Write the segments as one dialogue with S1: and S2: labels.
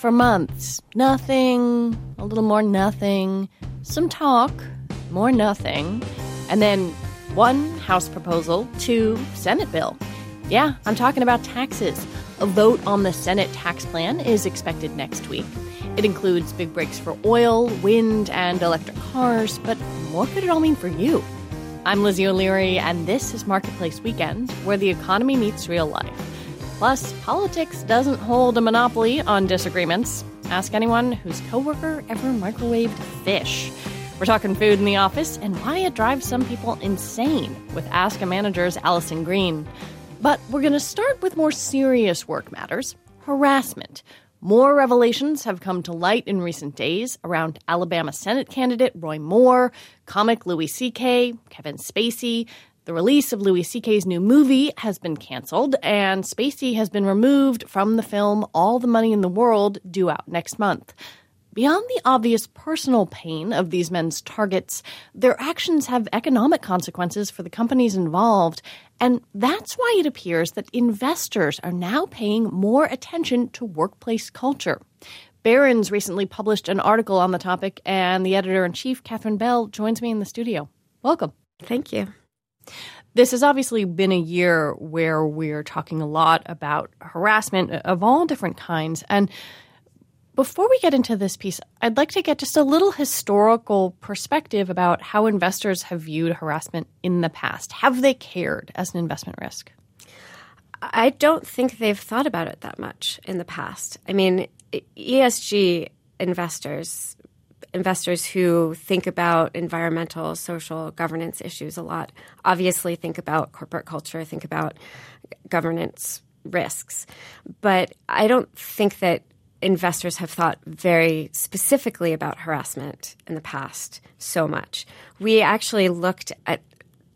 S1: For months, nothing, a little more nothing, some talk, more nothing, and then one House proposal, two Senate bill. Yeah, I'm talking about taxes. A vote on the Senate tax plan is expected next week. It includes big breaks for oil, wind, and electric cars, but what could it all mean for you? I'm Lizzie O'Leary, and this is Marketplace Weekend, where the economy meets real life. Plus, politics doesn't hold a monopoly on disagreements. Ask anyone whose coworker ever microwaved fish. We're talking food in the office and why it drives some people insane with Ask a Manager's Alison Green. But we're going to start with more serious work matters harassment. More revelations have come to light in recent days around Alabama Senate candidate Roy Moore, comic Louis C.K., Kevin Spacey. The release of Louis C.K.'s new movie has been canceled, and Spacey has been removed from the film All the Money in the World, due out next month. Beyond the obvious personal pain of these men's targets, their actions have economic consequences for the companies involved, and that's why it appears that investors are now paying more attention to workplace culture. Barron's recently published an article on the topic, and the editor in chief, Catherine Bell, joins me in the studio. Welcome.
S2: Thank you.
S1: This has obviously been a year where we're talking a lot about harassment of all different kinds. And before we get into this piece, I'd like to get just a little historical perspective about how investors have viewed harassment in the past. Have they cared as an investment risk?
S2: I don't think they've thought about it that much in the past. I mean, ESG investors, investors who think about environmental, social, governance issues a lot, obviously think about corporate culture, think about governance risks. But I don't think that investors have thought very specifically about harassment in the past so much. We actually looked at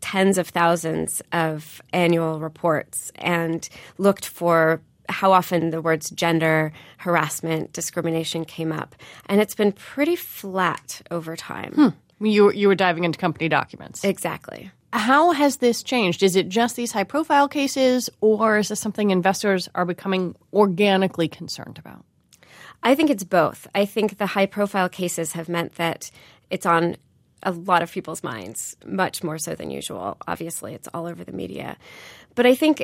S2: tens of thousands of annual reports and looked for how often the words gender, harassment, discrimination came up. And it's been pretty flat over time.
S1: Hmm. You, you were diving into company documents.
S2: Exactly.
S1: How has this changed? Is it just these high profile cases, or is this something investors are becoming organically concerned about?
S2: I think it's both. I think the high profile cases have meant that it's on a lot of people's minds, much more so than usual. Obviously, it's all over the media. But I think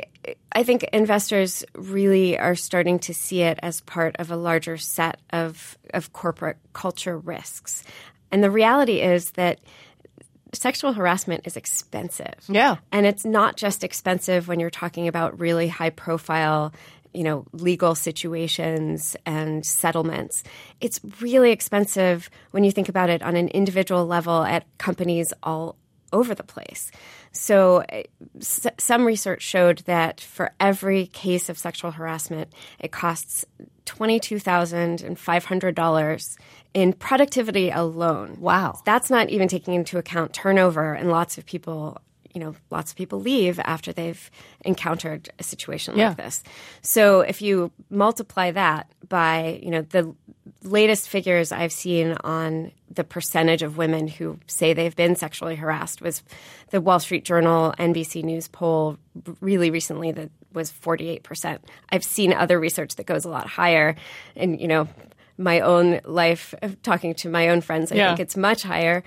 S2: I think investors really are starting to see it as part of a larger set of of corporate culture risks. And the reality is that sexual harassment is expensive.
S1: Yeah.
S2: And it's not just expensive when you're talking about really high profile you know, legal situations and settlements. It's really expensive when you think about it on an individual level at companies all over the place. So, s- some research showed that for every case of sexual harassment, it costs $22,500 in productivity alone.
S1: Wow.
S2: That's not even taking into account turnover, and lots of people you know, lots of people leave after they've encountered a situation
S1: Yeah.
S2: like this. So if you multiply that by, you know, the latest figures I've seen on the percentage of women who say they've been sexually harassed was the Wall Street Journal NBC News poll really recently that was 48%. I've seen other research that goes a lot higher and, you know, my own life of talking to my own friends, I
S1: Yeah.
S2: think it's much higher.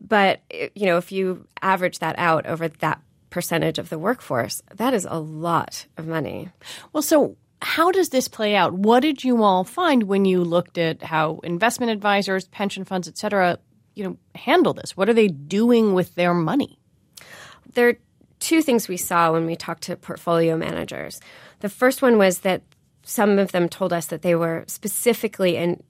S2: But you know, if you average that out over that percentage of the workforce, that is a lot of money.
S1: Well, so how does this play out? What did you all find when you looked at how investment advisors, pension funds, et cetera, you know, handle this? What are they doing with their money?
S2: There are two things we saw when we talked to portfolio managers. The first one was that some of them told us that they were specifically in,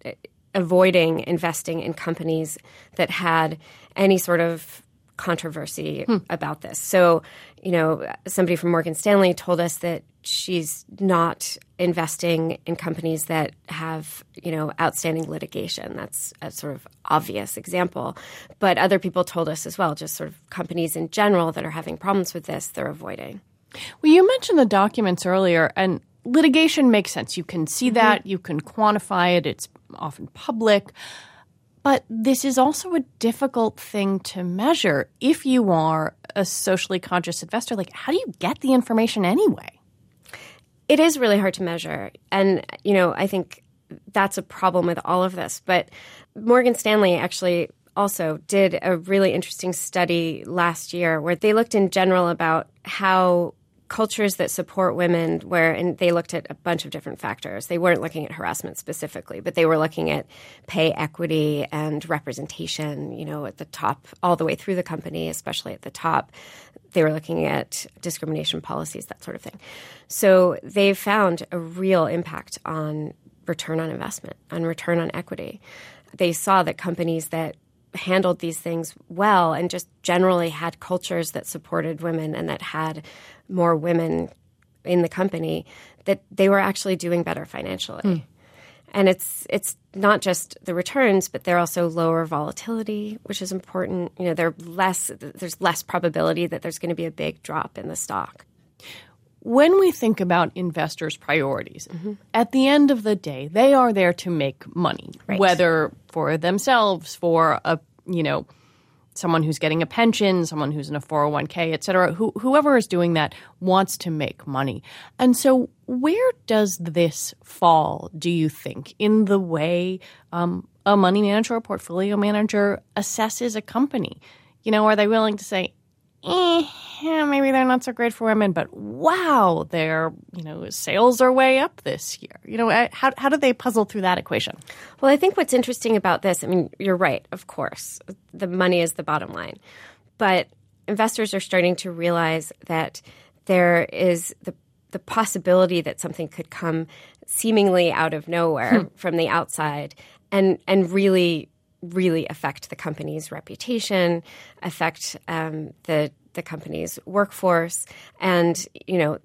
S2: avoiding investing in companies that had any sort of controversy hmm. about this. So, you know, somebody from Morgan Stanley told us that she's not investing in companies that have, you know, outstanding litigation. That's a sort of obvious example. But other people told us as well, just sort of companies in general that are having problems with this, they're avoiding.
S1: Well, you mentioned the documents earlier, and litigation makes sense. You can see mm-hmm. that, you can quantify it, it's often public. But this is also a difficult thing to measure if you are a socially conscious investor. Like, how do you get the information anyway?
S2: It is really hard to measure. And, you know, I think that's a problem with all of this. But Morgan Stanley actually also did a really interesting study last year where they looked in general about how cultures that support women where and they looked at a bunch of different factors. They weren't looking at harassment specifically but they were looking at pay equity and representation you know at the top all the way through the company especially at the top. They were looking at discrimination policies that sort of thing. So they found a real impact on return on investment on return on equity. They saw that companies that handled these things well and just generally had cultures that supported women and that had more women in the company that they were actually doing better financially. Mm. And it's it's not just the returns, but they're also lower volatility, which is important. You know, they're less there's less probability that there's going to be a big drop in the stock.
S1: When we think about investors' priorities, mm-hmm. at the end of the day, they are there to make money, right. whether for themselves, for a you know someone who's getting a pension, someone who's in a 401k, et cetera, who, whoever is doing that wants to make money. And so, where does this fall, do you think, in the way um, a money manager or portfolio manager assesses a company? You know, are they willing to say, eh, yeah, maybe they're not so great for women, but wow, their you know sales are way up this year. You know, how how do they puzzle through that equation?
S2: Well, I think what's interesting about this, I mean, you're right, of course, the money is the bottom line, but investors are starting to realize that there is the the possibility that something could come seemingly out of nowhere hmm. from the outside and and really really affect the company's reputation, affect um, the the company's workforce, and you know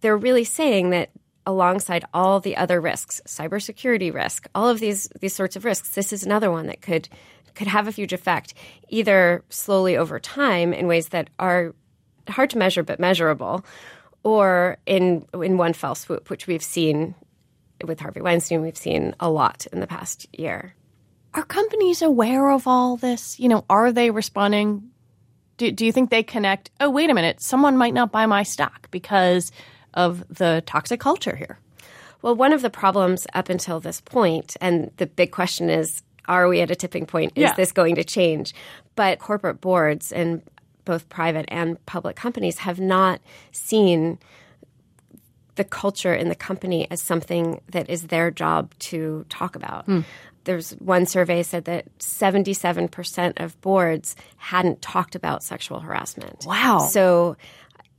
S2: they're really saying that alongside all the other risks, cybersecurity risk, all of these these sorts of risks, this is another one that could could have a huge effect, either slowly over time in ways that are hard to measure but measurable, or in in one fell swoop, which we've seen with Harvey Weinstein, we've seen a lot in the past year.
S1: Are companies aware of all this? You know, are they responding? Do, do you think they connect? Oh, wait a minute, someone might not buy my stock because of the toxic culture here.
S2: Well, one of the problems up until this point, and the big question is, are we at a tipping point? Is yeah. this going to change? But corporate boards and both private and public companies have not seen the culture in the company as something that is their job to talk about. Mm there's one survey said that 77% of boards hadn't talked about sexual harassment.
S1: Wow.
S2: So,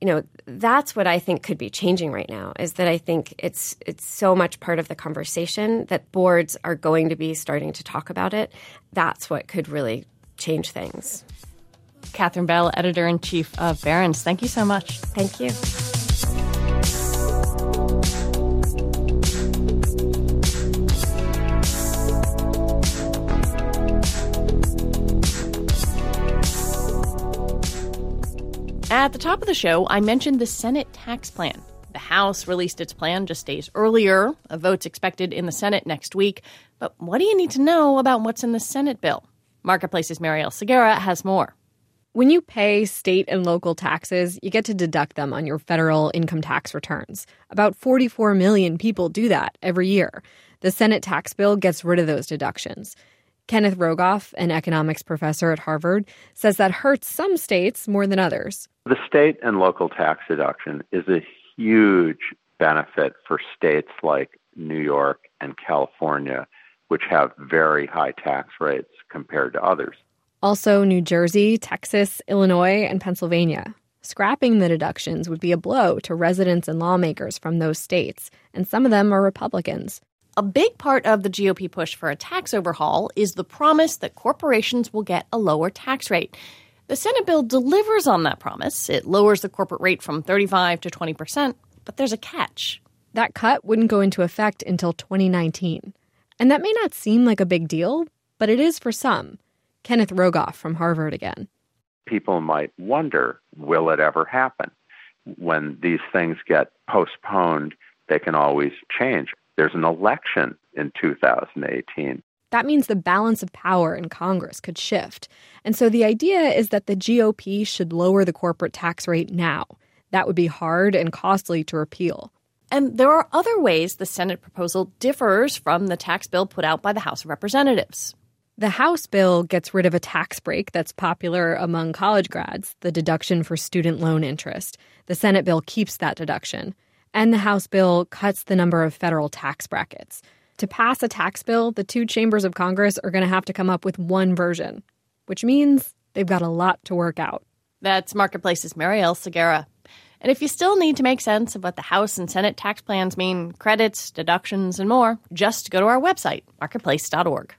S2: you know, that's what I think could be changing right now is that I think it's it's so much part of the conversation that boards are going to be starting to talk about it. That's what could really change things.
S1: catherine Bell, editor in chief of Barron's. Thank you so much.
S2: Thank you.
S1: At the top of the show, I mentioned the Senate tax plan. The House released its plan just days earlier. A vote's expected in the Senate next week. But what do you need to know about what's in the Senate bill? Marketplace's Marielle Segarra has more.
S3: When you pay state and local taxes, you get to deduct them on your federal income tax returns. About 44 million people do that every year. The Senate tax bill gets rid of those deductions. Kenneth Rogoff, an economics professor at Harvard, says that hurts some states more than others.
S4: The state and local tax deduction is a huge benefit for states like New York and California, which have very high tax rates compared to others.
S3: Also, New Jersey, Texas, Illinois, and Pennsylvania. Scrapping the deductions would be a blow to residents and lawmakers from those states, and some of them are Republicans.
S1: A big part of the GOP push for a tax overhaul is the promise that corporations will get a lower tax rate. The Senate bill delivers on that promise. It lowers the corporate rate from 35 to 20 percent, but there's a catch.
S3: That cut wouldn't go into effect until 2019. And that may not seem like a big deal, but it is for some. Kenneth Rogoff from Harvard again.
S4: People might wonder will it ever happen? When these things get postponed, they can always change there's an election in 2018.
S3: That means the balance of power in Congress could shift. And so the idea is that the GOP should lower the corporate tax rate now. That would be hard and costly to repeal.
S1: And there are other ways the Senate proposal differs from the tax bill put out by the House of Representatives.
S3: The House bill gets rid of a tax break that's popular among college grads, the deduction for student loan interest. The Senate bill keeps that deduction. And the House bill cuts the number of federal tax brackets. To pass a tax bill, the two chambers of Congress are going to have to come up with one version, which means they've got a lot to work out.
S1: That's Marketplace's Marielle Segarra. And if you still need to make sense of what the House and Senate tax plans mean, credits, deductions, and more, just go to our website, marketplace.org.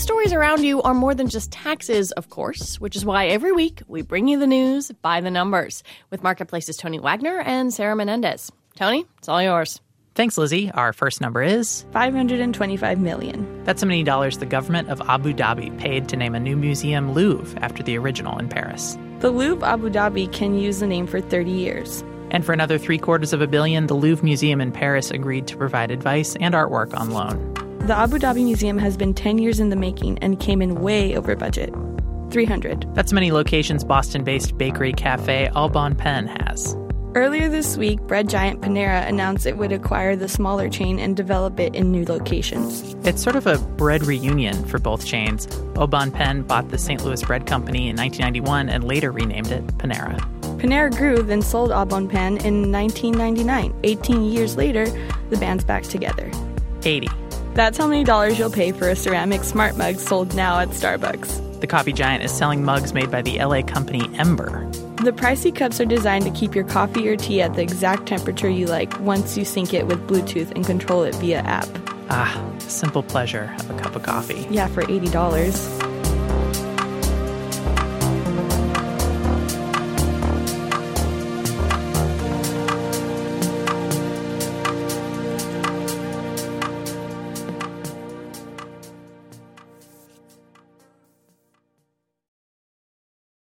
S1: The stories around you are more than just taxes, of course, which is why every week we bring you the news by the numbers with Marketplace's Tony Wagner and Sarah Menendez. Tony, it's all yours.
S5: Thanks, Lizzie. Our first number is
S6: 525 million.
S5: That's how many dollars the government of Abu Dhabi paid to name a new museum Louvre after the original in Paris.
S6: The Louvre Abu Dhabi can use the name for 30 years.
S5: And for another three quarters of a billion, the Louvre Museum in Paris agreed to provide advice and artwork on loan.
S6: The Abu Dhabi Museum has been 10 years in the making and came in way over budget 300.
S5: That's many locations Boston based bakery cafe Au Bon Pain has.
S6: Earlier this week, bread giant Panera announced it would acquire the smaller chain and develop it in new locations.
S5: It's sort of a bread reunion for both chains. Bon Pain bought the St. Louis Bread Company in 1991 and later renamed it Panera.
S6: Panera grew, then sold Au Bon Pain in 1999. 18 years later, the band's back together.
S5: 80.
S6: That's how many dollars you'll pay for a ceramic smart mug sold now at Starbucks.
S5: The coffee giant is selling mugs made by the LA company Ember.
S6: The pricey cups are designed to keep your coffee or tea at the exact temperature you like once you sync it with Bluetooth and control it via app.
S5: Ah, simple pleasure of a cup of coffee.
S6: Yeah, for $80.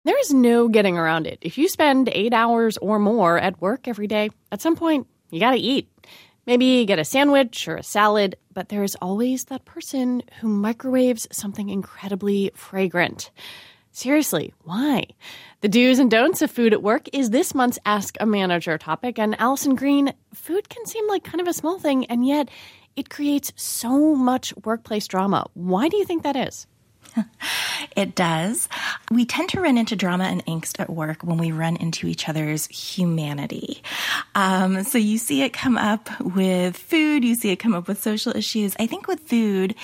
S1: There is no getting around it. If you spend eight hours or more at work every day, at some point, you gotta eat. Maybe get a sandwich or a salad, but there is always that person who microwaves something incredibly fragrant. Seriously, why? The do's and don'ts of food at work is this month's Ask a Manager topic, and Alison Green, food can seem like kind of a small thing, and yet it creates so much workplace drama. Why do you think that is?
S7: it does. We tend to run into drama and angst at work when we run into each other's humanity. Um, so you see it come up with food, you see it come up with social issues. I think with food,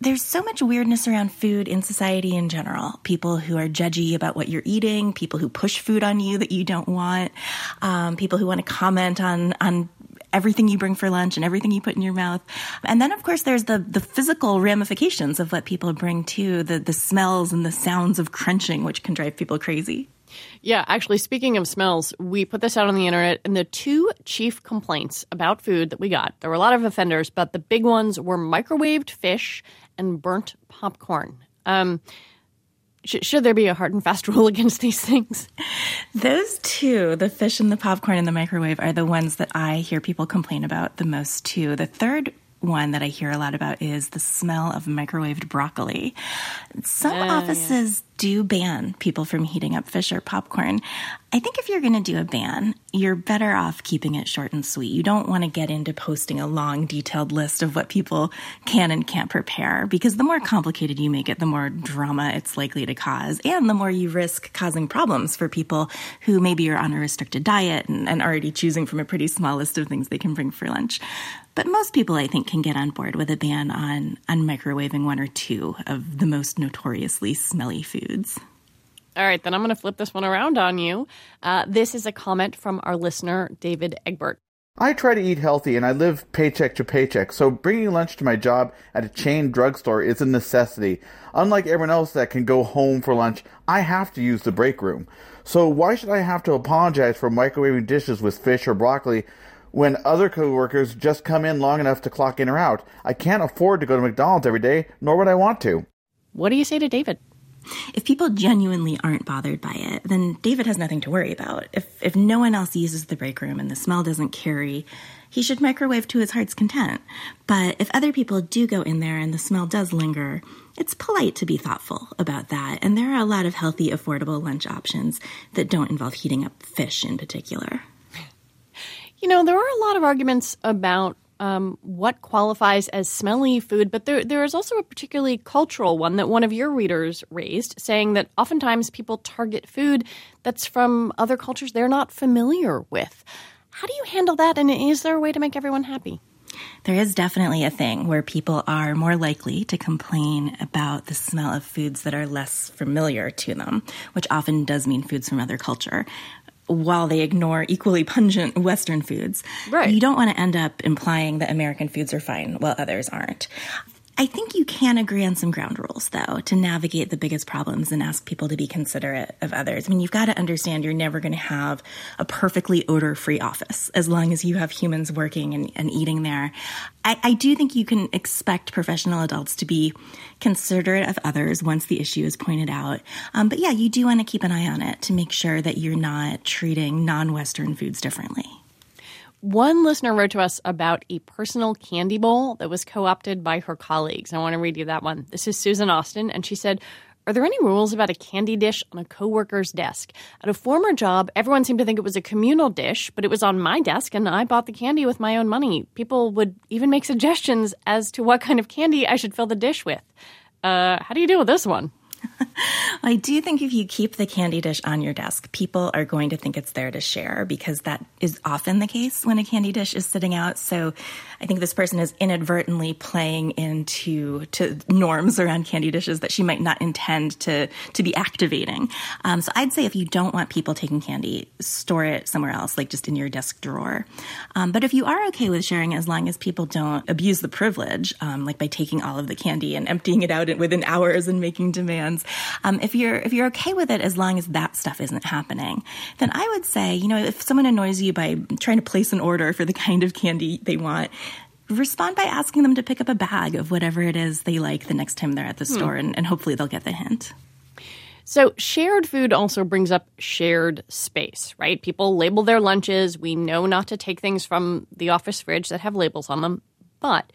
S7: there's so much weirdness around food in society in general. People who are judgy about what you're eating, people who push food on you that you don't want, um, people who want to comment on on everything you bring for lunch and everything you put in your mouth. And then, of course, there's the, the physical ramifications of what people bring too, the, the smells and the sounds of crunching, which can drive people crazy.
S1: Yeah, actually, speaking of smells, we put this out on the internet, and the two chief complaints about food that we got there were a lot of offenders, but the big ones were microwaved fish and burnt popcorn. Um, should there be a hard and fast rule against these things?
S7: Those two, the fish and the popcorn in the microwave, are the ones that I hear people complain about the most, too. The third one that I hear a lot about is the smell of microwaved broccoli. Some uh, offices. Do ban people from heating up fish or popcorn. I think if you're going to do a ban, you're better off keeping it short and sweet. You don't want to get into posting a long, detailed list of what people can and can't prepare because the more complicated you make it, the more drama it's likely to cause, and the more you risk causing problems for people who maybe are on a restricted diet and, and already choosing from a pretty small list of things they can bring for lunch. But most people, I think, can get on board with a ban on, on microwaving one or two of the most notoriously smelly foods.
S1: All right, then I'm going to flip this one around on you. Uh, this is a comment from our listener, David Egbert.
S8: I try to eat healthy and I live paycheck to paycheck, so bringing lunch to my job at a chain drugstore is a necessity. Unlike everyone else that can go home for lunch, I have to use the break room. So why should I have to apologize for microwaving dishes with fish or broccoli when other coworkers just come in long enough to clock in or out. I can't afford to go to McDonald's every day, nor would I want to.
S1: What do you say to David?
S7: If people genuinely aren't bothered by it, then David has nothing to worry about. If, if no one else uses the break room and the smell doesn't carry, he should microwave to his heart's content. But if other people do go in there and the smell does linger, it's polite to be thoughtful about that. And there are a lot of healthy, affordable lunch options that don't involve heating up fish in particular.
S1: You know, there are a lot of arguments about um, what qualifies as smelly food, but there, there is also a particularly cultural one that one of your readers raised, saying that oftentimes people target food that's from other cultures they're not familiar with. How do you handle that, and is there a way to make everyone happy?
S7: There is definitely a thing where people are more likely to complain about the smell of foods that are less familiar to them, which often does mean foods from other culture while they ignore equally pungent Western foods.
S1: Right.
S7: You don't want to end up implying that American foods are fine while others aren't. I think you can agree on some ground rules, though, to navigate the biggest problems and ask people to be considerate of others. I mean, you've got to understand you're never going to have a perfectly odor free office as long as you have humans working and, and eating there. I, I do think you can expect professional adults to be considerate of others once the issue is pointed out. Um, but yeah, you do want to keep an eye on it to make sure that you're not treating non Western foods differently.
S1: One listener wrote to us about a personal candy bowl that was co opted by her colleagues. I want to read you that one. This is Susan Austin, and she said, are there any rules about a candy dish on a coworker's desk? At a former job, everyone seemed to think it was a communal dish, but it was on my desk and I bought the candy with my own money. People would even make suggestions as to what kind of candy I should fill the dish with. Uh, how do you deal with this one?
S7: I do think if you keep the candy dish on your desk, people are going to think it's there to share because that is often the case when a candy dish is sitting out. So I think this person is inadvertently playing into to norms around candy dishes that she might not intend to to be activating. Um, so I'd say if you don't want people taking candy, store it somewhere else, like just in your desk drawer. Um, but if you are okay with sharing, as long as people don't abuse the privilege, um, like by taking all of the candy and emptying it out within hours and making demands, um, if you're if you're okay with it, as long as that stuff isn't happening, then I would say, you know, if someone annoys you by trying to place an order for the kind of candy they want, respond by asking them to pick up a bag of whatever it is they like the next time they're at the hmm. store, and, and hopefully they'll get the hint.
S1: So, shared food also brings up shared space, right? People label their lunches. We know not to take things from the office fridge that have labels on them. But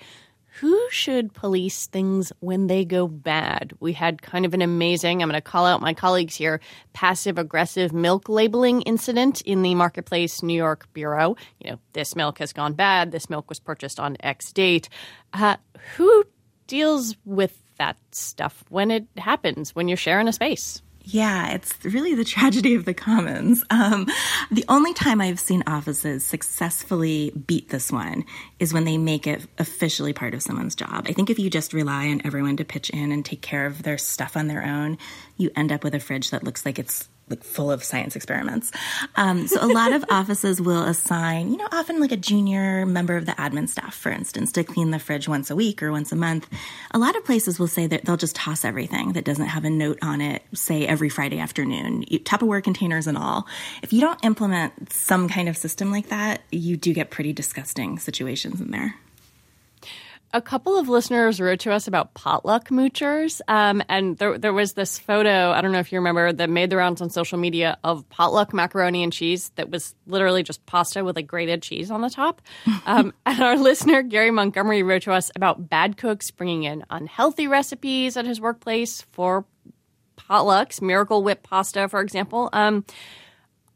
S1: who should police things when they go bad? We had kind of an amazing, I'm going to call out my colleagues here, passive aggressive milk labeling incident in the Marketplace New York Bureau. You know, this milk has gone bad. This milk was purchased on X date. Uh, who deals with that stuff when it happens, when you're sharing a space?
S7: Yeah, it's really the tragedy of the commons. Um, the only time I've seen offices successfully beat this one is when they make it officially part of someone's job. I think if you just rely on everyone to pitch in and take care of their stuff on their own, you end up with a fridge that looks like it's like full of science experiments. Um, so a lot of offices will assign, you know, often like a junior member of the admin staff, for instance, to clean the fridge once a week or once a month. A lot of places will say that they'll just toss everything that doesn't have a note on it, say every Friday afternoon, Tupperware containers and all. If you don't implement some kind of system like that, you do get pretty disgusting situations in there
S1: a couple of listeners wrote to us about potluck moochers, um, and there, there was this photo. I don't know if you remember that made the rounds on social media of potluck macaroni and cheese that was literally just pasta with a grated cheese on the top. Um, and our listener Gary Montgomery wrote to us about bad cooks bringing in unhealthy recipes at his workplace for potlucks, Miracle Whip pasta, for example. Um,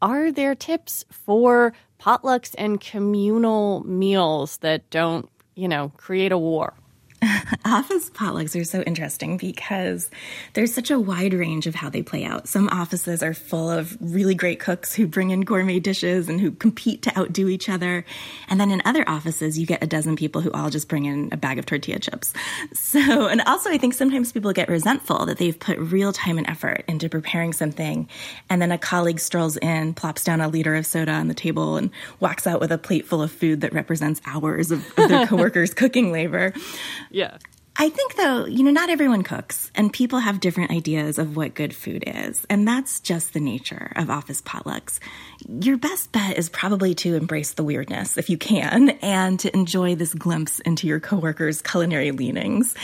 S1: are there tips for potlucks and communal meals that don't you know, create a war.
S7: Office potlucks are so interesting because there's such a wide range of how they play out. Some offices are full of really great cooks who bring in gourmet dishes and who compete to outdo each other. And then in other offices, you get a dozen people who all just bring in a bag of tortilla chips. So, and also I think sometimes people get resentful that they've put real time and effort into preparing something. And then a colleague strolls in, plops down a liter of soda on the table and walks out with a plate full of food that represents hours of, of their coworkers' cooking labor.
S1: Yeah.
S7: I think, though, you know, not everyone cooks, and people have different ideas of what good food is, and that's just the nature of office potlucks. Your best bet is probably to embrace the weirdness if you can, and to enjoy this glimpse into your coworkers' culinary leanings.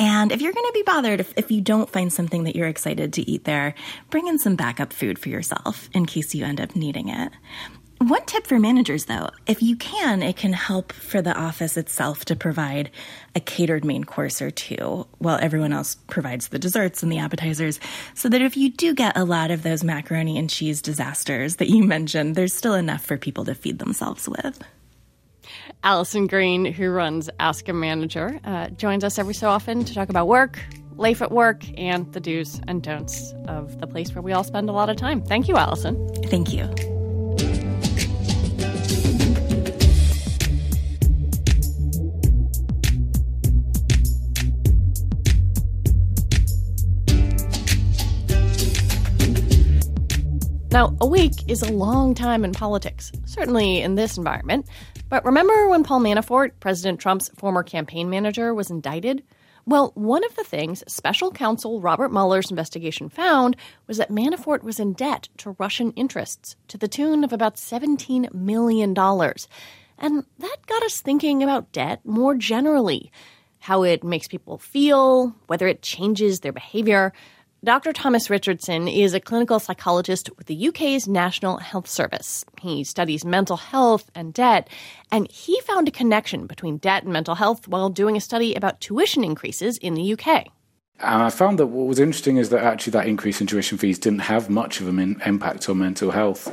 S7: And if you're going to be bothered if, if you don't find something that you're excited to eat there, bring in some backup food for yourself in case you end up needing it. One tip for managers, though, if you can, it can help for the office itself to provide a catered main course or two while everyone else provides the desserts and the appetizers, so that if you do get a lot of those macaroni and cheese disasters that you mentioned, there's still enough for people to feed themselves with.
S1: Alison Green, who runs Ask a Manager, uh, joins us every so often to talk about work, life at work, and the do's and don'ts of the place where we all spend a lot of time. Thank you, Alison.
S7: Thank you.
S1: Now, a week is a long time in politics, certainly in this environment. But remember when Paul Manafort, President Trump's former campaign manager, was indicted? Well, one of the things special counsel Robert Mueller's investigation found was that Manafort was in debt to Russian interests to the tune of about $17 million. And that got us thinking about debt more generally how it makes people feel, whether it changes their behavior. Dr. Thomas Richardson is a clinical psychologist with the UK's National Health Service. He studies mental health and debt, and he found a connection between debt and mental health while doing a study about tuition increases in the UK.
S9: And I found that what was interesting is that actually that increase in tuition fees didn't have much of an impact on mental health,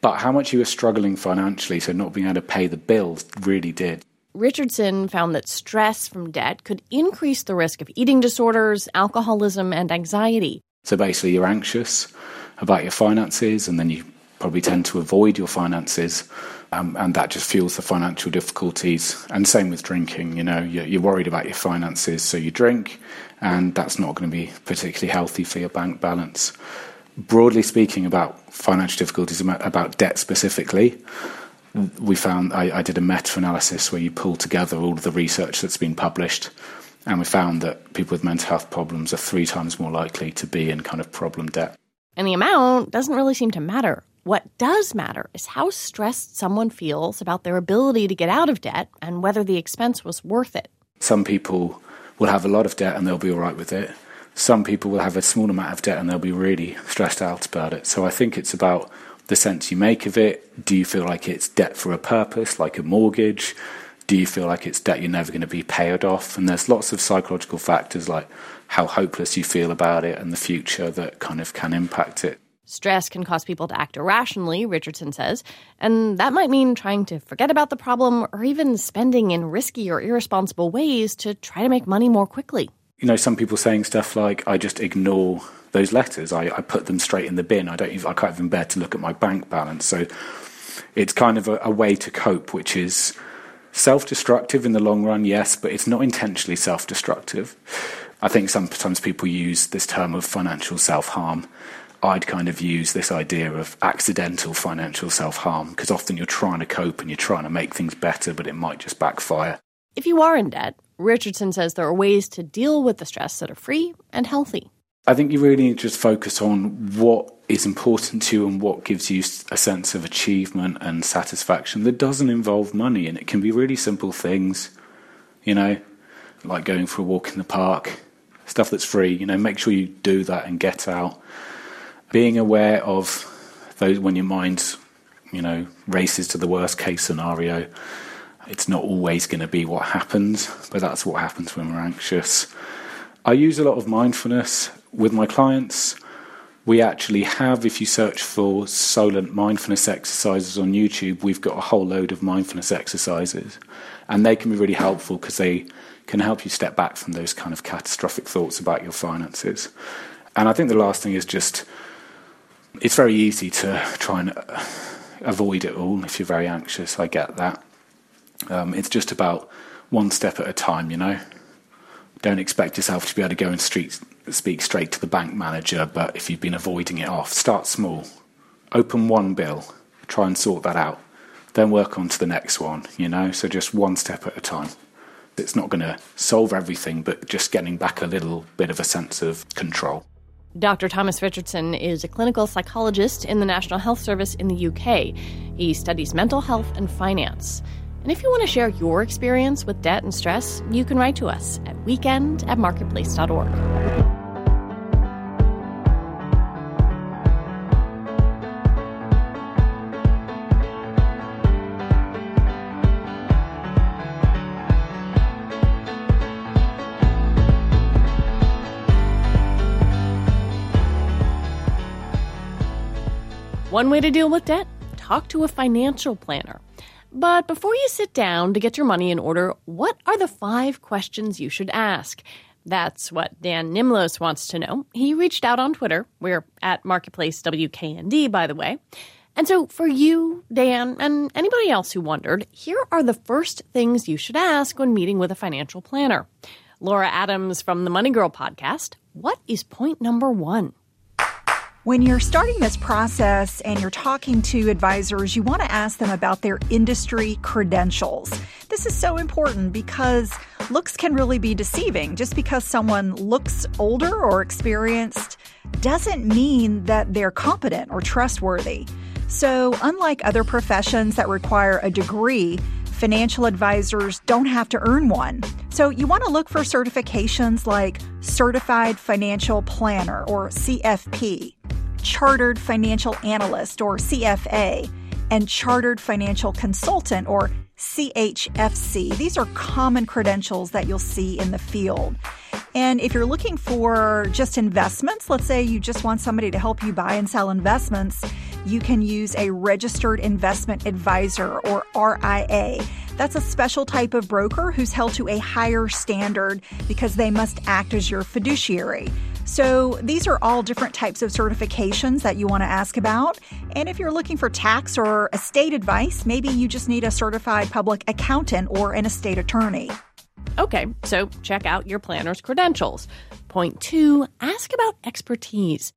S9: but how much you were struggling financially, so not being able to pay the bills, really did.
S1: Richardson found that stress from debt could increase the risk of eating disorders, alcoholism, and anxiety.
S9: So basically, you're anxious about your finances, and then you probably tend to avoid your finances, um, and that just fuels the financial difficulties. And same with drinking, you know, you're, you're worried about your finances, so you drink, and that's not going to be particularly healthy for your bank balance. Broadly speaking, about financial difficulties, about debt specifically, we found I, I did a meta-analysis where you pull together all of the research that's been published, and we found that people with mental health problems are three times more likely to be in kind of problem debt.
S1: And the amount doesn't really seem to matter. What does matter is how stressed someone feels about their ability to get out of debt and whether the expense was worth it.
S9: Some people will have a lot of debt and they'll be all right with it. Some people will have a small amount of debt and they'll be really stressed out about it. So I think it's about the sense you make of it. Do you feel like it's debt for a purpose, like a mortgage? Do you feel like it's debt you're never going to be paid off? And there's lots of psychological factors like how hopeless you feel about it and the future that kind of can impact it.
S1: Stress can cause people to act irrationally, Richardson says, and that might mean trying to forget about the problem or even spending in risky or irresponsible ways to try to make money more quickly.
S9: You know, some people saying stuff like, I just ignore those letters. I, I put them straight in the bin. I don't. Even, I can't even bear to look at my bank balance. So it's kind of a, a way to cope, which is self-destructive in the long run, yes, but it's not intentionally self-destructive. I think sometimes people use this term of financial self-harm. I'd kind of use this idea of accidental financial self harm because often you're trying to cope and you're trying to make things better, but it might just backfire.
S1: If you are in debt, Richardson says there are ways to deal with the stress that are free and healthy.
S9: I think you really need to just focus on what is important to you and what gives you a sense of achievement and satisfaction that doesn't involve money. And it can be really simple things, you know, like going for a walk in the park, stuff that's free. You know, make sure you do that and get out. Being aware of those when your mind, you know, races to the worst case scenario. It's not always going to be what happens, but that's what happens when we're anxious. I use a lot of mindfulness with my clients, we actually have, if you search for Solent mindfulness exercises on YouTube, we've got a whole load of mindfulness exercises. And they can be really helpful because they can help you step back from those kind of catastrophic thoughts about your finances. And I think the last thing is just it's very easy to try and avoid it all if you're very anxious. I get that. Um, it's just about one step at a time, you know. Don't expect yourself to be able to go and street, speak straight to the bank manager, but if you've been avoiding it off, start small. Open one bill, try and sort that out. Then work on to the next one, you know? So just one step at a time. It's not going to solve everything, but just getting back a little bit of a sense of control.
S1: Dr. Thomas Richardson is a clinical psychologist in the National Health Service in the UK. He studies mental health and finance. And if you want to share your experience with debt and stress, you can write to us at weekend at marketplace.org. One way to deal with debt talk to a financial planner. But before you sit down to get your money in order, what are the five questions you should ask? That's what Dan Nimlos wants to know. He reached out on Twitter. We're at Marketplace WKND, by the way. And so, for you, Dan, and anybody else who wondered, here are the first things you should ask when meeting with a financial planner. Laura Adams from the Money Girl podcast. What is point number one?
S10: When you're starting this process and you're talking to advisors, you want to ask them about their industry credentials. This is so important because looks can really be deceiving. Just because someone looks older or experienced doesn't mean that they're competent or trustworthy. So, unlike other professions that require a degree, financial advisors don't have to earn one. So, you want to look for certifications like Certified Financial Planner or CFP. Chartered Financial Analyst or CFA, and Chartered Financial Consultant or CHFC. These are common credentials that you'll see in the field. And if you're looking for just investments, let's say you just want somebody to help you buy and sell investments, you can use a registered investment advisor or RIA. That's a special type of broker who's held to a higher standard because they must act as your fiduciary. So, these are all different types of certifications that you want to ask about. And if you're looking for tax or estate advice, maybe you just need a certified public accountant or an estate attorney.
S1: Okay, so check out your planner's credentials. Point two ask about expertise.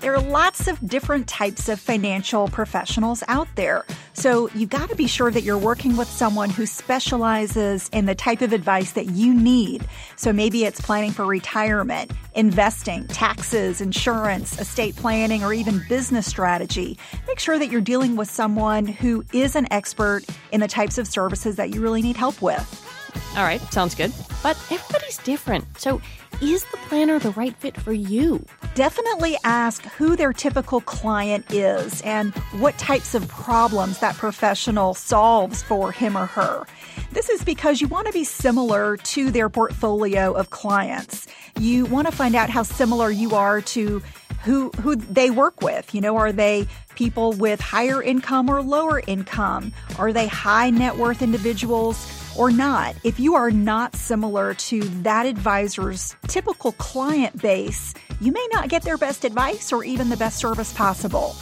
S10: There are lots of different types of financial professionals out there. So you've got to be sure that you're working with someone who specializes in the type of advice that you need. So maybe it's planning for retirement, investing, taxes, insurance, estate planning, or even business strategy. Make sure that you're dealing with someone who is an expert in the types of services that you really need help with.
S1: All right, sounds good. But everybody's different. So is the planner the right fit for you?
S10: Definitely ask who their typical client is and what types of problems that professional solves for him or her. This is because you want to be similar to their portfolio of clients. You want to find out how similar you are to who who they work with. You know, are they people with higher income or lower income? Are they high net worth individuals? Or not, if you are not similar to that advisor's typical client base, you may not get their best advice or even the best service possible.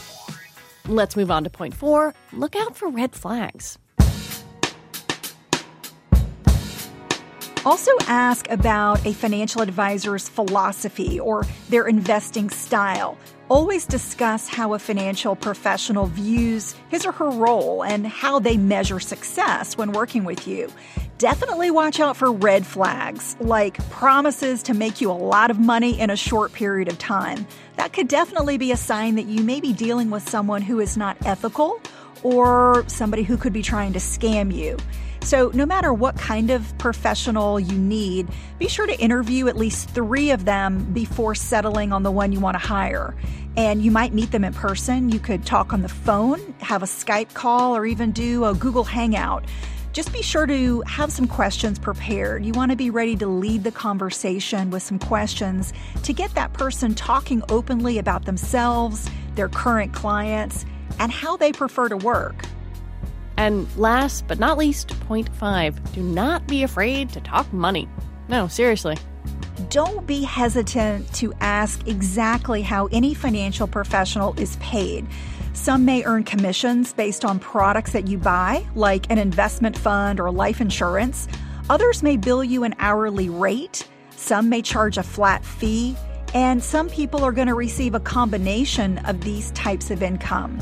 S1: Let's move on to point four look out for red flags.
S10: Also, ask about a financial advisor's philosophy or their investing style. Always discuss how a financial professional views his or her role and how they measure success when working with you. Definitely watch out for red flags, like promises to make you a lot of money in a short period of time. That could definitely be a sign that you may be dealing with someone who is not ethical or somebody who could be trying to scam you. So, no matter what kind of professional you need, be sure to interview at least three of them before settling on the one you want to hire. And you might meet them in person. You could talk on the phone, have a Skype call, or even do a Google Hangout. Just be sure to have some questions prepared. You want to be ready to lead the conversation with some questions to get that person talking openly about themselves, their current clients, and how they prefer to work.
S1: And last but not least, point five do not be afraid to talk money. No, seriously.
S10: Don't be hesitant to ask exactly how any financial professional is paid. Some may earn commissions based on products that you buy, like an investment fund or life insurance. Others may bill you an hourly rate. Some may charge a flat fee. And some people are going to receive a combination of these types of income.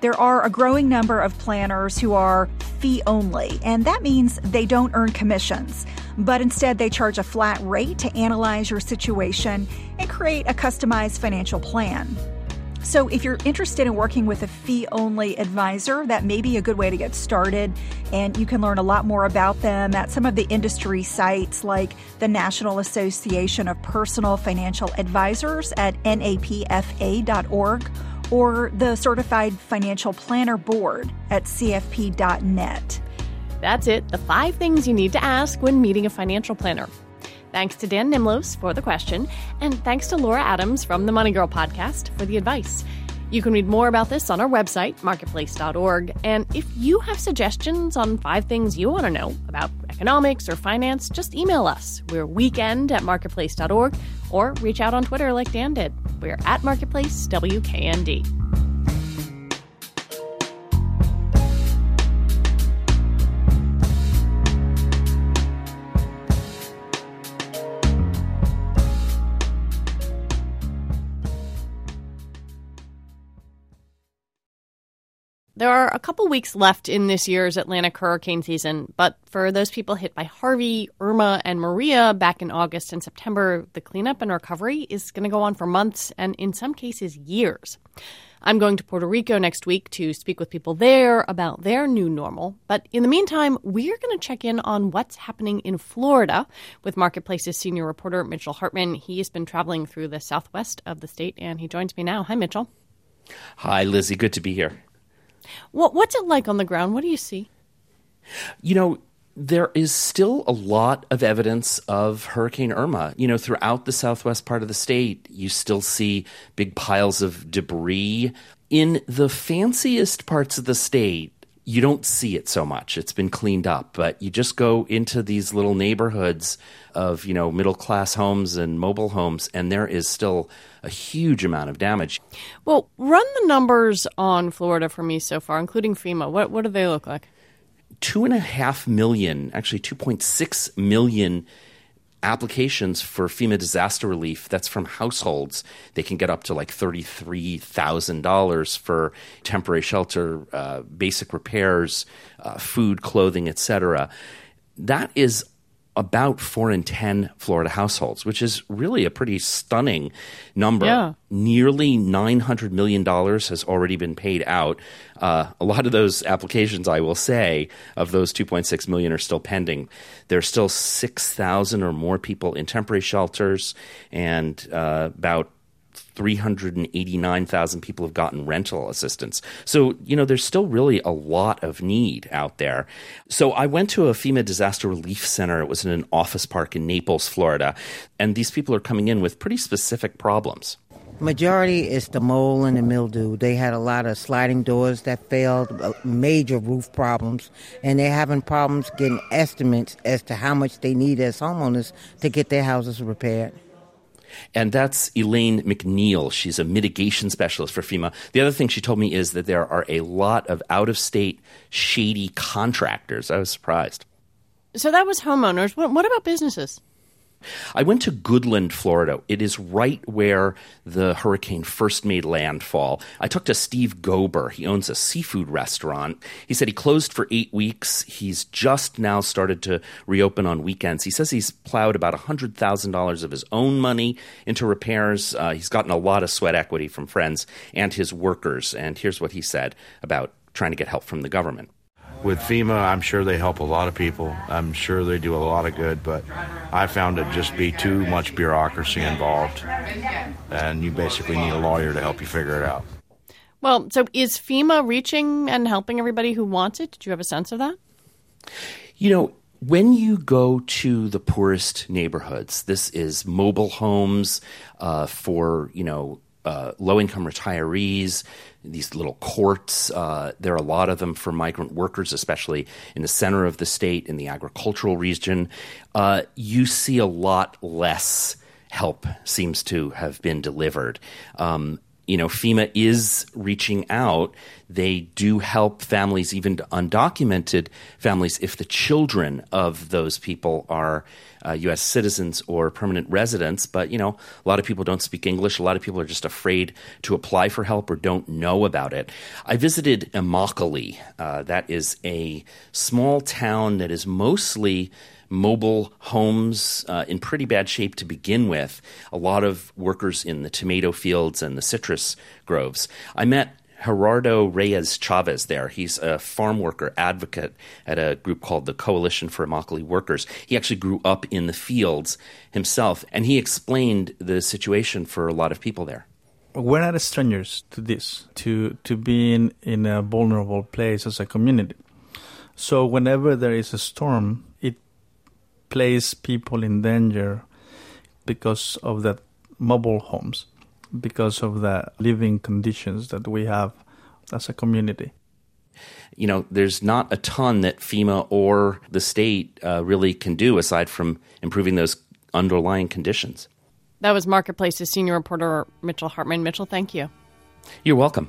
S10: There are a growing number of planners who are fee only, and that means they don't earn commissions, but instead they charge a flat rate to analyze your situation and create a customized financial plan. So, if you're interested in working with a fee only advisor, that may be a good way to get started. And you can learn a lot more about them at some of the industry sites like the National Association of Personal Financial Advisors at napfa.org or the Certified Financial Planner Board at cfp.net.
S1: That's it, the five things you need to ask when meeting a financial planner. Thanks to Dan Nimlos for the question, and thanks to Laura Adams from the Money Girl podcast for the advice. You can read more about this on our website, marketplace.org. And if you have suggestions on five things you want to know about economics or finance, just email us. We're weekend at marketplace.org or reach out on Twitter like Dan did. We're at Marketplace There are a couple weeks left in this year's Atlantic hurricane season, but for those people hit by Harvey, Irma, and Maria back in August and September, the cleanup and recovery is going to go on for months and in some cases years. I'm going to Puerto Rico next week to speak with people there about their new normal. But in the meantime, we're going to check in on what's happening in Florida with Marketplace's senior reporter, Mitchell Hartman. He has been traveling through the southwest of the state, and he joins me now. Hi, Mitchell.
S11: Hi, Lizzie. Good to be here.
S1: What, what's it like on the ground? What do you see?
S11: You know, there is still a lot of evidence of Hurricane Irma. You know, throughout the southwest part of the state, you still see big piles of debris. In the fanciest parts of the state, you don't see it so much. It's been cleaned up, but you just go into these little neighborhoods of, you know, middle class homes and mobile homes, and there is still a huge amount of damage.
S1: Well, run the numbers on Florida for me so far, including FEMA. What, what do they look like?
S11: Two and a half million, actually 2.6 million applications for FEMA disaster relief that's from households. They can get up to like $33,000 for temporary shelter, uh, basic repairs, uh, food, clothing, etc. That is about four in 10 Florida households, which is really a pretty stunning number.
S1: Yeah.
S11: Nearly $900 million has already been paid out. Uh, a lot of those applications, I will say, of those 2.6 million are still pending. There's still 6,000 or more people in temporary shelters and uh, about 389,000 people have gotten rental assistance. So, you know, there's still really a lot of need out there. So, I went to a FEMA disaster relief center. It was in an office park in Naples, Florida. And these people are coming in with pretty specific problems.
S12: Majority is the mold and the mildew. They had a lot of sliding doors that failed, uh, major roof problems, and they're having problems getting estimates as to how much they need as homeowners to get their houses repaired.
S11: And that's Elaine McNeil. She's a mitigation specialist for FEMA. The other thing she told me is that there are a lot of out of state shady contractors. I was surprised.
S1: So that was homeowners. What, what about businesses?
S11: I went to Goodland, Florida. It is right where the hurricane first made landfall. I talked to Steve Gober. He owns a seafood restaurant. He said he closed for eight weeks. He's just now started to reopen on weekends. He says he's plowed about $100,000 of his own money into repairs. Uh, he's gotten a lot of sweat equity from friends and his workers. And here's what he said about trying to get help from the government
S13: with FEMA, I'm sure they help a lot of people. I'm sure they do a lot of good, but I found it just be too much bureaucracy involved, and you basically need a lawyer to help you figure it out.
S1: Well, so is FEMA reaching and helping everybody who wants it? Did you have a sense of that?
S11: You know, when you go to the poorest neighborhoods, this is mobile homes uh, for you know uh, low income retirees, these little courts. Uh, there are a lot of them for migrant workers, especially in the center of the state, in the agricultural region. Uh, you see a lot less help seems to have been delivered. Um, you know, FEMA is reaching out. They do help families, even undocumented families, if the children of those people are uh, U.S. citizens or permanent residents. But, you know, a lot of people don't speak English. A lot of people are just afraid to apply for help or don't know about it. I visited Immokalee. Uh, that is a small town that is mostly mobile homes uh, in pretty bad shape to begin with. A lot of workers in the tomato fields and the citrus groves. I met Gerardo Reyes Chavez there. He's a farm worker advocate at a group called the Coalition for Immokalee Workers. He actually grew up in the fields himself, and he explained the situation for a lot of people there.
S14: We're not strangers to this, to, to being in a vulnerable place as a community. So whenever there is a storm, place people in danger because of the mobile homes, because of the living conditions that we have as a community.
S11: You know, there's not a ton that FEMA or the state uh, really can do aside from improving those underlying conditions.
S1: That was Marketplace's senior reporter, Mitchell Hartman. Mitchell, thank you.
S11: You're welcome.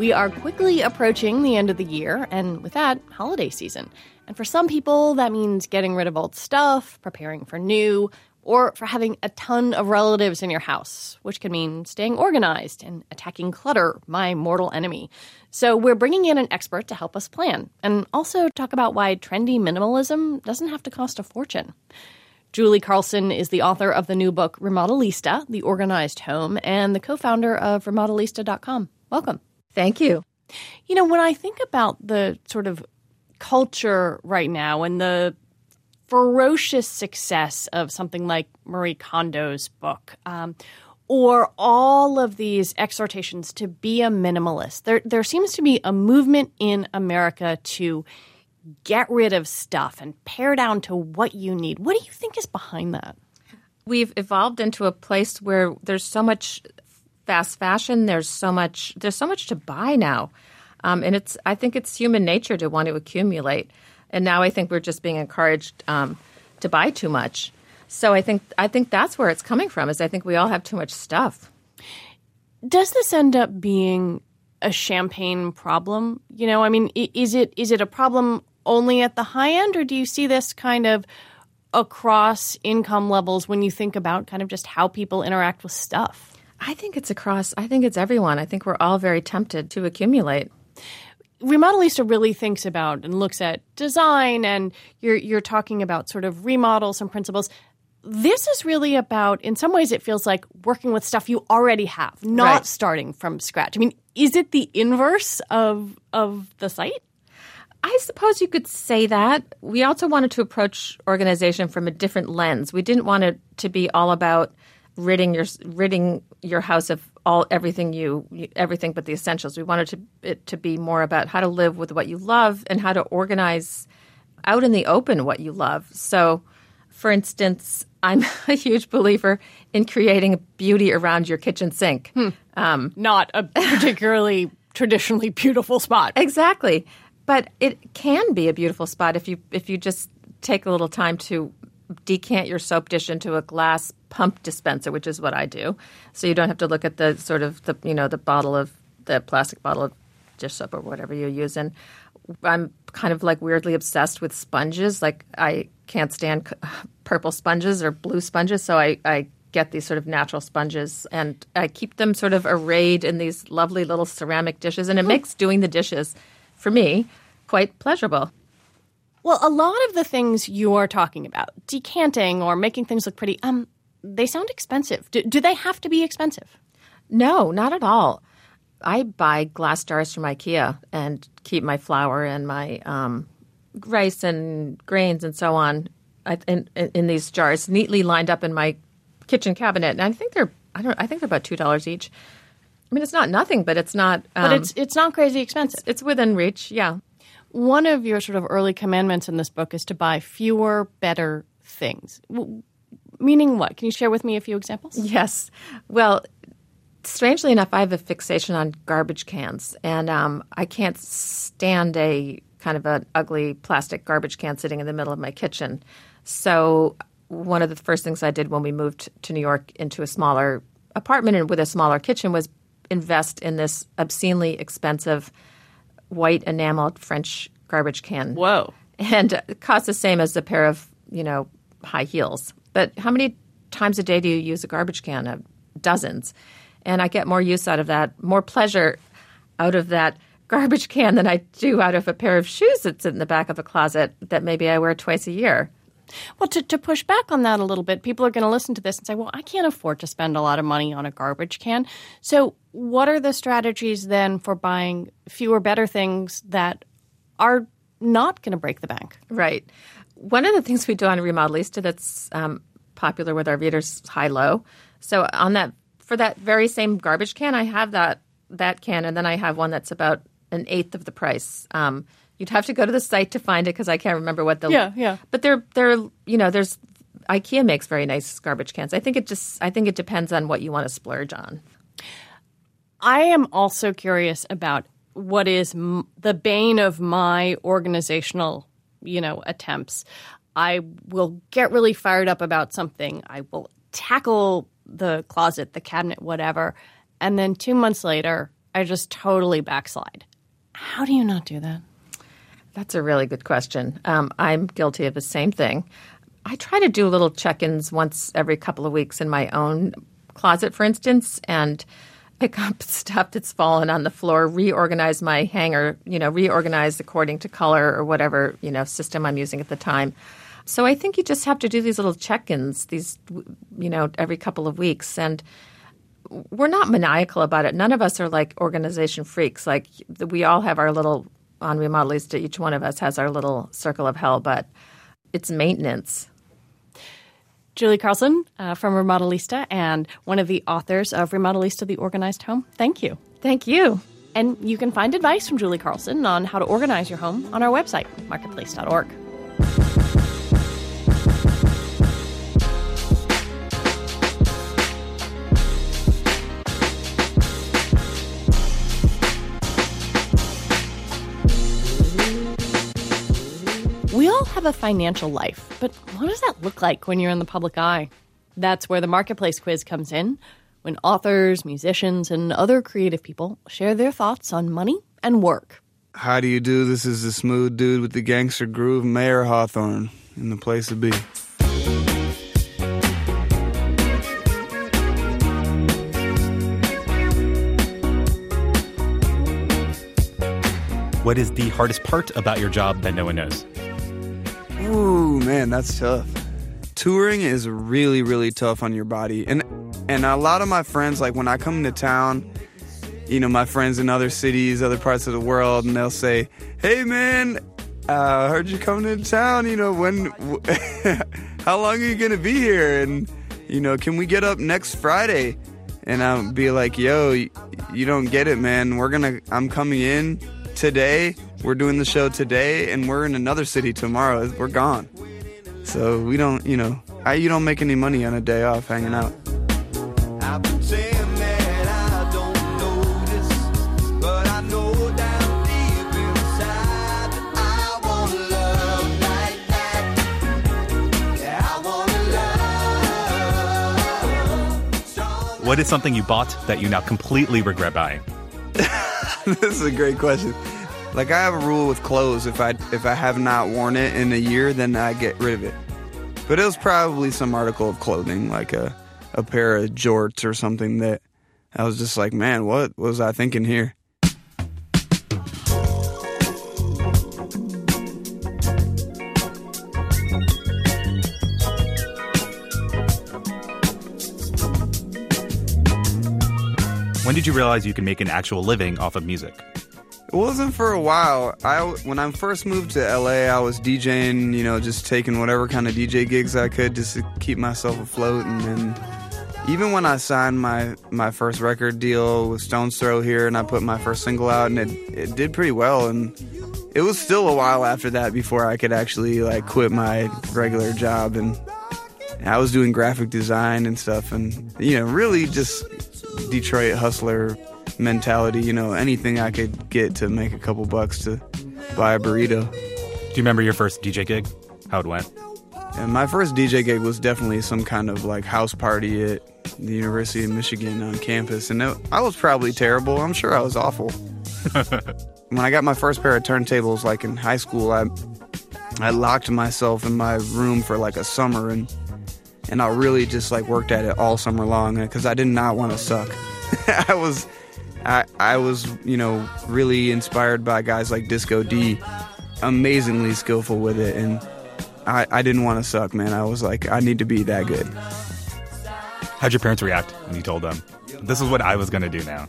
S1: We are quickly approaching the end of the year, and with that, holiday season. And for some people, that means getting rid of old stuff, preparing for new, or for having a ton of relatives in your house, which can mean staying organized and attacking clutter, my mortal enemy. So, we're bringing in an expert to help us plan and also talk about why trendy minimalism doesn't have to cost a fortune. Julie Carlson is the author of the new book Remodelista, The Organized Home, and the co founder of Remodelista.com. Welcome.
S3: Thank you.
S1: You know, when I think about the sort of culture right now and the ferocious success of something like Marie Kondo's book, um, or all of these exhortations to be a minimalist, there there seems to be a movement in America to get rid of stuff and pare down to what you need. What do you think is behind that?
S3: We've evolved into a place where there's so much fast fashion. There's so much. There's so much to buy now, um, and it's. I think it's human nature to want to accumulate, and now I think we're just being encouraged um, to buy too much. So I think I think that's where it's coming from. Is I think we all have too much stuff.
S1: Does this end up being a champagne problem? You know, I mean, is it is it a problem only at the high end, or do you see this kind of across income levels when you think about kind of just how people interact with stuff?
S3: I think it's across. I think it's everyone. I think we're all very tempted to accumulate.
S1: Remodelista really thinks about and looks at design, and you're you're talking about sort of remodels and principles. This is really about, in some ways, it feels like working with stuff you already have, not right. starting from scratch. I mean, is it the inverse of of the site?
S3: I suppose you could say that. We also wanted to approach organization from a different lens. We didn't want it to be all about ridding your ridding your house of all everything you everything but the essentials. We wanted to it to be more about how to live with what you love and how to organize out in the open what you love. So, for instance, I'm a huge believer in creating beauty around your kitchen sink.
S1: Hmm. Um, Not a particularly traditionally beautiful spot.
S3: Exactly, but it can be a beautiful spot if you if you just take a little time to decant your soap dish into a glass pump dispenser, which is what I do. So you don't have to look at the sort of the you know the bottle of the plastic bottle of dish soap or whatever you're using. I'm kind of like weirdly obsessed with sponges. Like I can't stand purple sponges or blue sponges, so I, I get these sort of natural sponges and I keep them sort of arrayed in these lovely little ceramic dishes, and it oh. makes doing the dishes for me quite pleasurable.
S1: Well, a lot of the things you are talking about, decanting or making things look pretty, um, they sound expensive. Do, do they have to be expensive?
S3: No, not at all. I buy glass jars from IKEA and keep my flour and my um, rice and grains and so on in, in, in, these jars, neatly lined up in my kitchen cabinet. And I think they're I don't I think they're about two dollars each. I mean, it's not nothing, but it's not.
S1: Um, but it's it's not crazy expensive.
S3: It's within reach. Yeah.
S1: One of your sort of early commandments in this book is to buy fewer, better things. Meaning what? Can you share with me a few examples?
S3: Yes. Well, strangely enough, I have a fixation on garbage cans, and um, I can't stand a kind of an ugly plastic garbage can sitting in the middle of my kitchen. So one of the first things I did when we moved to New York into a smaller apartment and with a smaller kitchen was invest in this obscenely expensive white enameled French garbage can.
S1: Whoa!
S3: And it costs the same as a pair of you know high heels. But how many times a day do you use a garbage can? Uh, dozens. And I get more use out of that, more pleasure out of that garbage can than I do out of a pair of shoes that's in the back of a closet that maybe I wear twice a year.
S1: Well, to, to push back on that a little bit, people are going to listen to this and say, well, I can't afford to spend a lot of money on a garbage can. So, what are the strategies then for buying fewer, better things that are not going to break the bank?
S3: Right. One of the things we do on Remodelista that's um, popular with our readers, high low. So, on that, for that very same garbage can, I have that that can, and then I have one that's about an eighth of the price. Um, you'd have to go to the site to find it because I can't remember what the
S1: yeah yeah.
S3: But they're they're you know there's IKEA makes very nice garbage cans. I think it just I think it depends on what you want to splurge on.
S1: I am also curious about what is m- the bane of my organizational you know attempts. I will get really fired up about something. I will tackle the closet, the cabinet, whatever, and then two months later, I just totally backslide. How do you not do that?
S3: That's a really good question. Um, I'm guilty of the same thing. I try to do little check ins once every couple of weeks in my own closet, for instance, and pick up stuff that's fallen on the floor, reorganize my hanger, you know, reorganize according to color or whatever, you know, system I'm using at the time. So I think you just have to do these little check ins, these, you know, every couple of weeks. And we're not maniacal about it. None of us are like organization freaks. Like we all have our little on Remodelista. Each one of us has our little circle of hell, but it's maintenance.
S1: Julie Carlson uh, from Remodelista and one of the authors of Remodelista: The Organized Home. Thank you.
S3: Thank you.
S1: And you can find advice from Julie Carlson on how to organize your home on our website, marketplace.org. have a financial life, but what does that look like when you're in the public eye? That's where the Marketplace quiz comes in, when authors, musicians, and other creative people share their thoughts on money and work.
S15: How do you do? This is the smooth dude with the gangster groove, Mayer Hawthorne, in the place to be.
S16: What is the hardest part about your job that no one knows?
S15: Ooh, man, that's tough. Touring is really, really tough on your body. And and a lot of my friends, like when I come to town, you know, my friends in other cities, other parts of the world, and they'll say, Hey man, I uh, heard you coming to town, you know, when how long are you gonna be here? And you know, can we get up next Friday? And I'll be like, yo, you, you don't get it, man. We're gonna I'm coming in today. We're doing the show today, and we're in another city tomorrow. We're gone. So we don't, you know, I, you don't make any money on a day off hanging out.
S16: What is something you bought that you now completely regret buying?
S15: this is a great question. Like I have a rule with clothes: if I if I have not worn it in a year, then I get rid of it. But it was probably some article of clothing, like a a pair of jorts or something that I was just like, man, what was I thinking here?
S16: When did you realize you can make an actual living off of music?
S15: It wasn't for a while. I when I first moved to LA, I was DJing, you know, just taking whatever kind of DJ gigs I could just to keep myself afloat. And then even when I signed my my first record deal with Stones Throw here, and I put my first single out, and it it did pretty well. And it was still a while after that before I could actually like quit my regular job and I was doing graphic design and stuff, and you know, really just Detroit hustler mentality. You know, anything I could get to make a couple bucks to buy a burrito.
S16: Do you remember your first DJ gig? How it went?
S15: And my first DJ gig was definitely some kind of like house party at the University of Michigan on campus, and it, I was probably terrible. I'm sure I was awful. when I got my first pair of turntables, like in high school, I I locked myself in my room for like a summer, and and I really just like worked at it all summer long because I did not want to suck. I was I I was you know really inspired by guys like Disco D, amazingly skillful with it, and I I didn't want to suck, man. I was like I need to be that good.
S16: How'd your parents react when you told them this is what I was going to do now?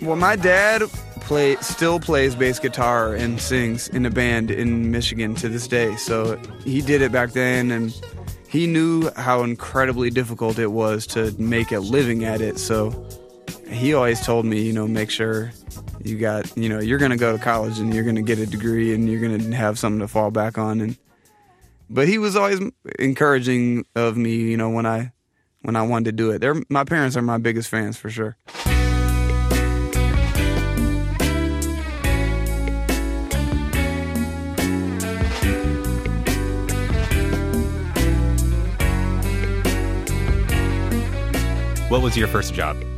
S15: Well, my dad play still plays bass guitar and sings in a band in Michigan to this day. So he did it back then, and he knew how incredibly difficult it was to make a living at it. So he always told me, you know, make sure you got, you know, you're going to go to college and you're going to get a degree and you're going to have something to fall back on. And but he was always encouraging of me, you know, when I when I wanted to do it. They're my parents are my biggest fans for sure.
S16: What was your first job?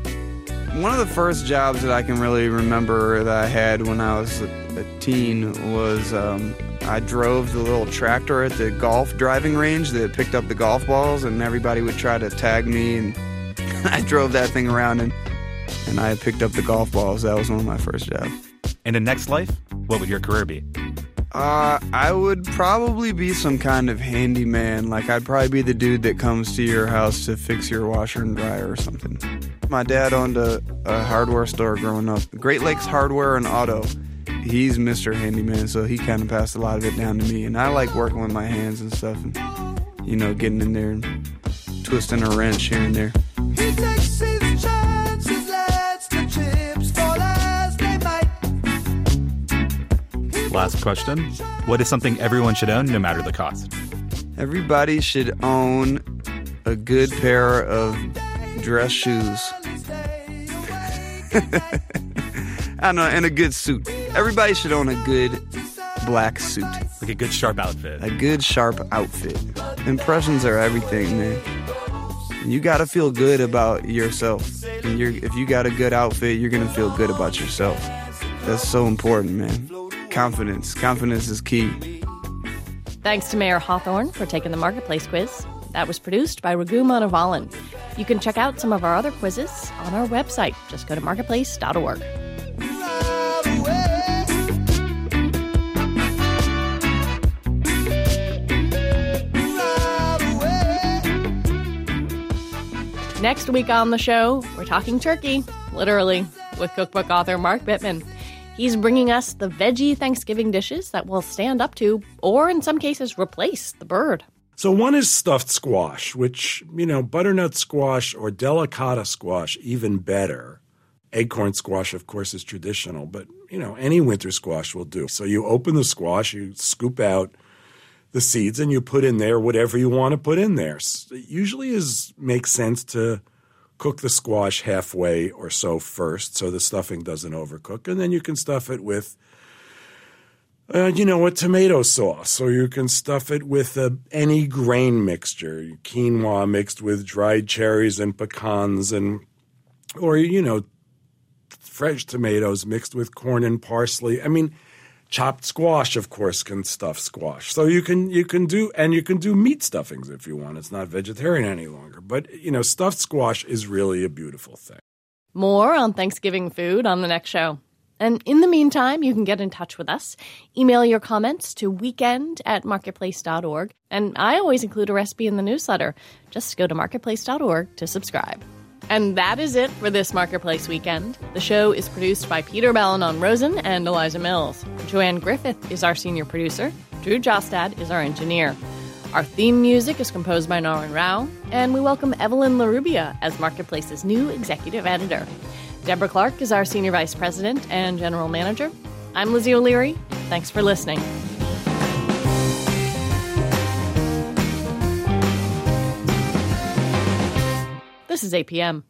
S15: One of the first jobs that I can really remember that I had when I was a, teen was um, I drove the little tractor at the golf driving range that picked up the golf balls, and everybody would try to tag me, and I drove that thing around, and and I picked up the golf balls. That was one of my first jobs.
S16: In the next life, what would your career be?
S15: Uh, I would probably be some kind of handyman. Like, I'd probably be the dude that comes to your house to fix your washer and dryer or something. My dad owned a, a hardware store growing up Great Lakes Hardware and Auto. He's Mr. Handyman, so he kind of passed a lot of it down to me. And I like working with my hands and stuff, and, you know, getting in there and twisting a wrench here and there.
S16: Last question. What is something everyone should own no matter the cost?
S15: Everybody should own a good pair of dress shoes. I don't know, and a good suit. Everybody should own a good black suit.
S16: Like a good sharp outfit.
S15: A good sharp outfit. Impressions are everything, man. You got to feel good about yourself. And you're, if you got a good outfit, you're to feel good about yourself. That's so important, man. Confidence. Confidence is key.
S1: Thanks to Mayer Hawthorne for taking the Marketplace quiz. That was produced by Raghu Manavalan. You can check out some of our other quizzes on our website. Just go to marketplace.org. Next week on the show, we're talking turkey, literally, with cookbook author Mark Bittman. He's bringing us the veggie Thanksgiving dishes that will stand up to, or in some cases, replace the bird.
S17: So one is stuffed squash, which, you know, butternut squash or delicata squash, even better. Acorn squash, of course, is traditional, but, you know, any winter squash will do. So you open the squash, you scoop out the seeds, and you put in there whatever you want to put in there. It usually is makes sense to cook the squash halfway or so first so the stuffing doesn't overcook. And then you can stuff it with uh, you know, a tomato sauce, or you can stuff it with uh, any grain mixture, quinoa mixed with dried cherries and pecans, and or you know, fresh tomatoes mixed with corn and parsley. I mean, chopped squash, of course, can stuff squash. So you can you can do and you can do meat stuffings if you want. It's not vegetarian any longer, but you know, stuffed squash is really a beautiful thing.
S1: More on Thanksgiving food on the next show. And in the meantime, you can get in touch with us. Email your comments to weekend at marketplace.org. And I always include a recipe in the newsletter. Just go to marketplace.org to subscribe. And that is it for this Marketplace weekend. The show is produced by Peter Balonon-Rosen and Eliza Mills. Joanne Griffith is our senior producer. Drew Jostad is our engineer. Our theme music is composed by Naran Rao, and we welcome Evelyn Larrubia as Marketplace's new executive editor. Deborah Clark is our Senior Vice President and General Manager. I'm Lizzie O'Leary. Thanks for listening. This is APM.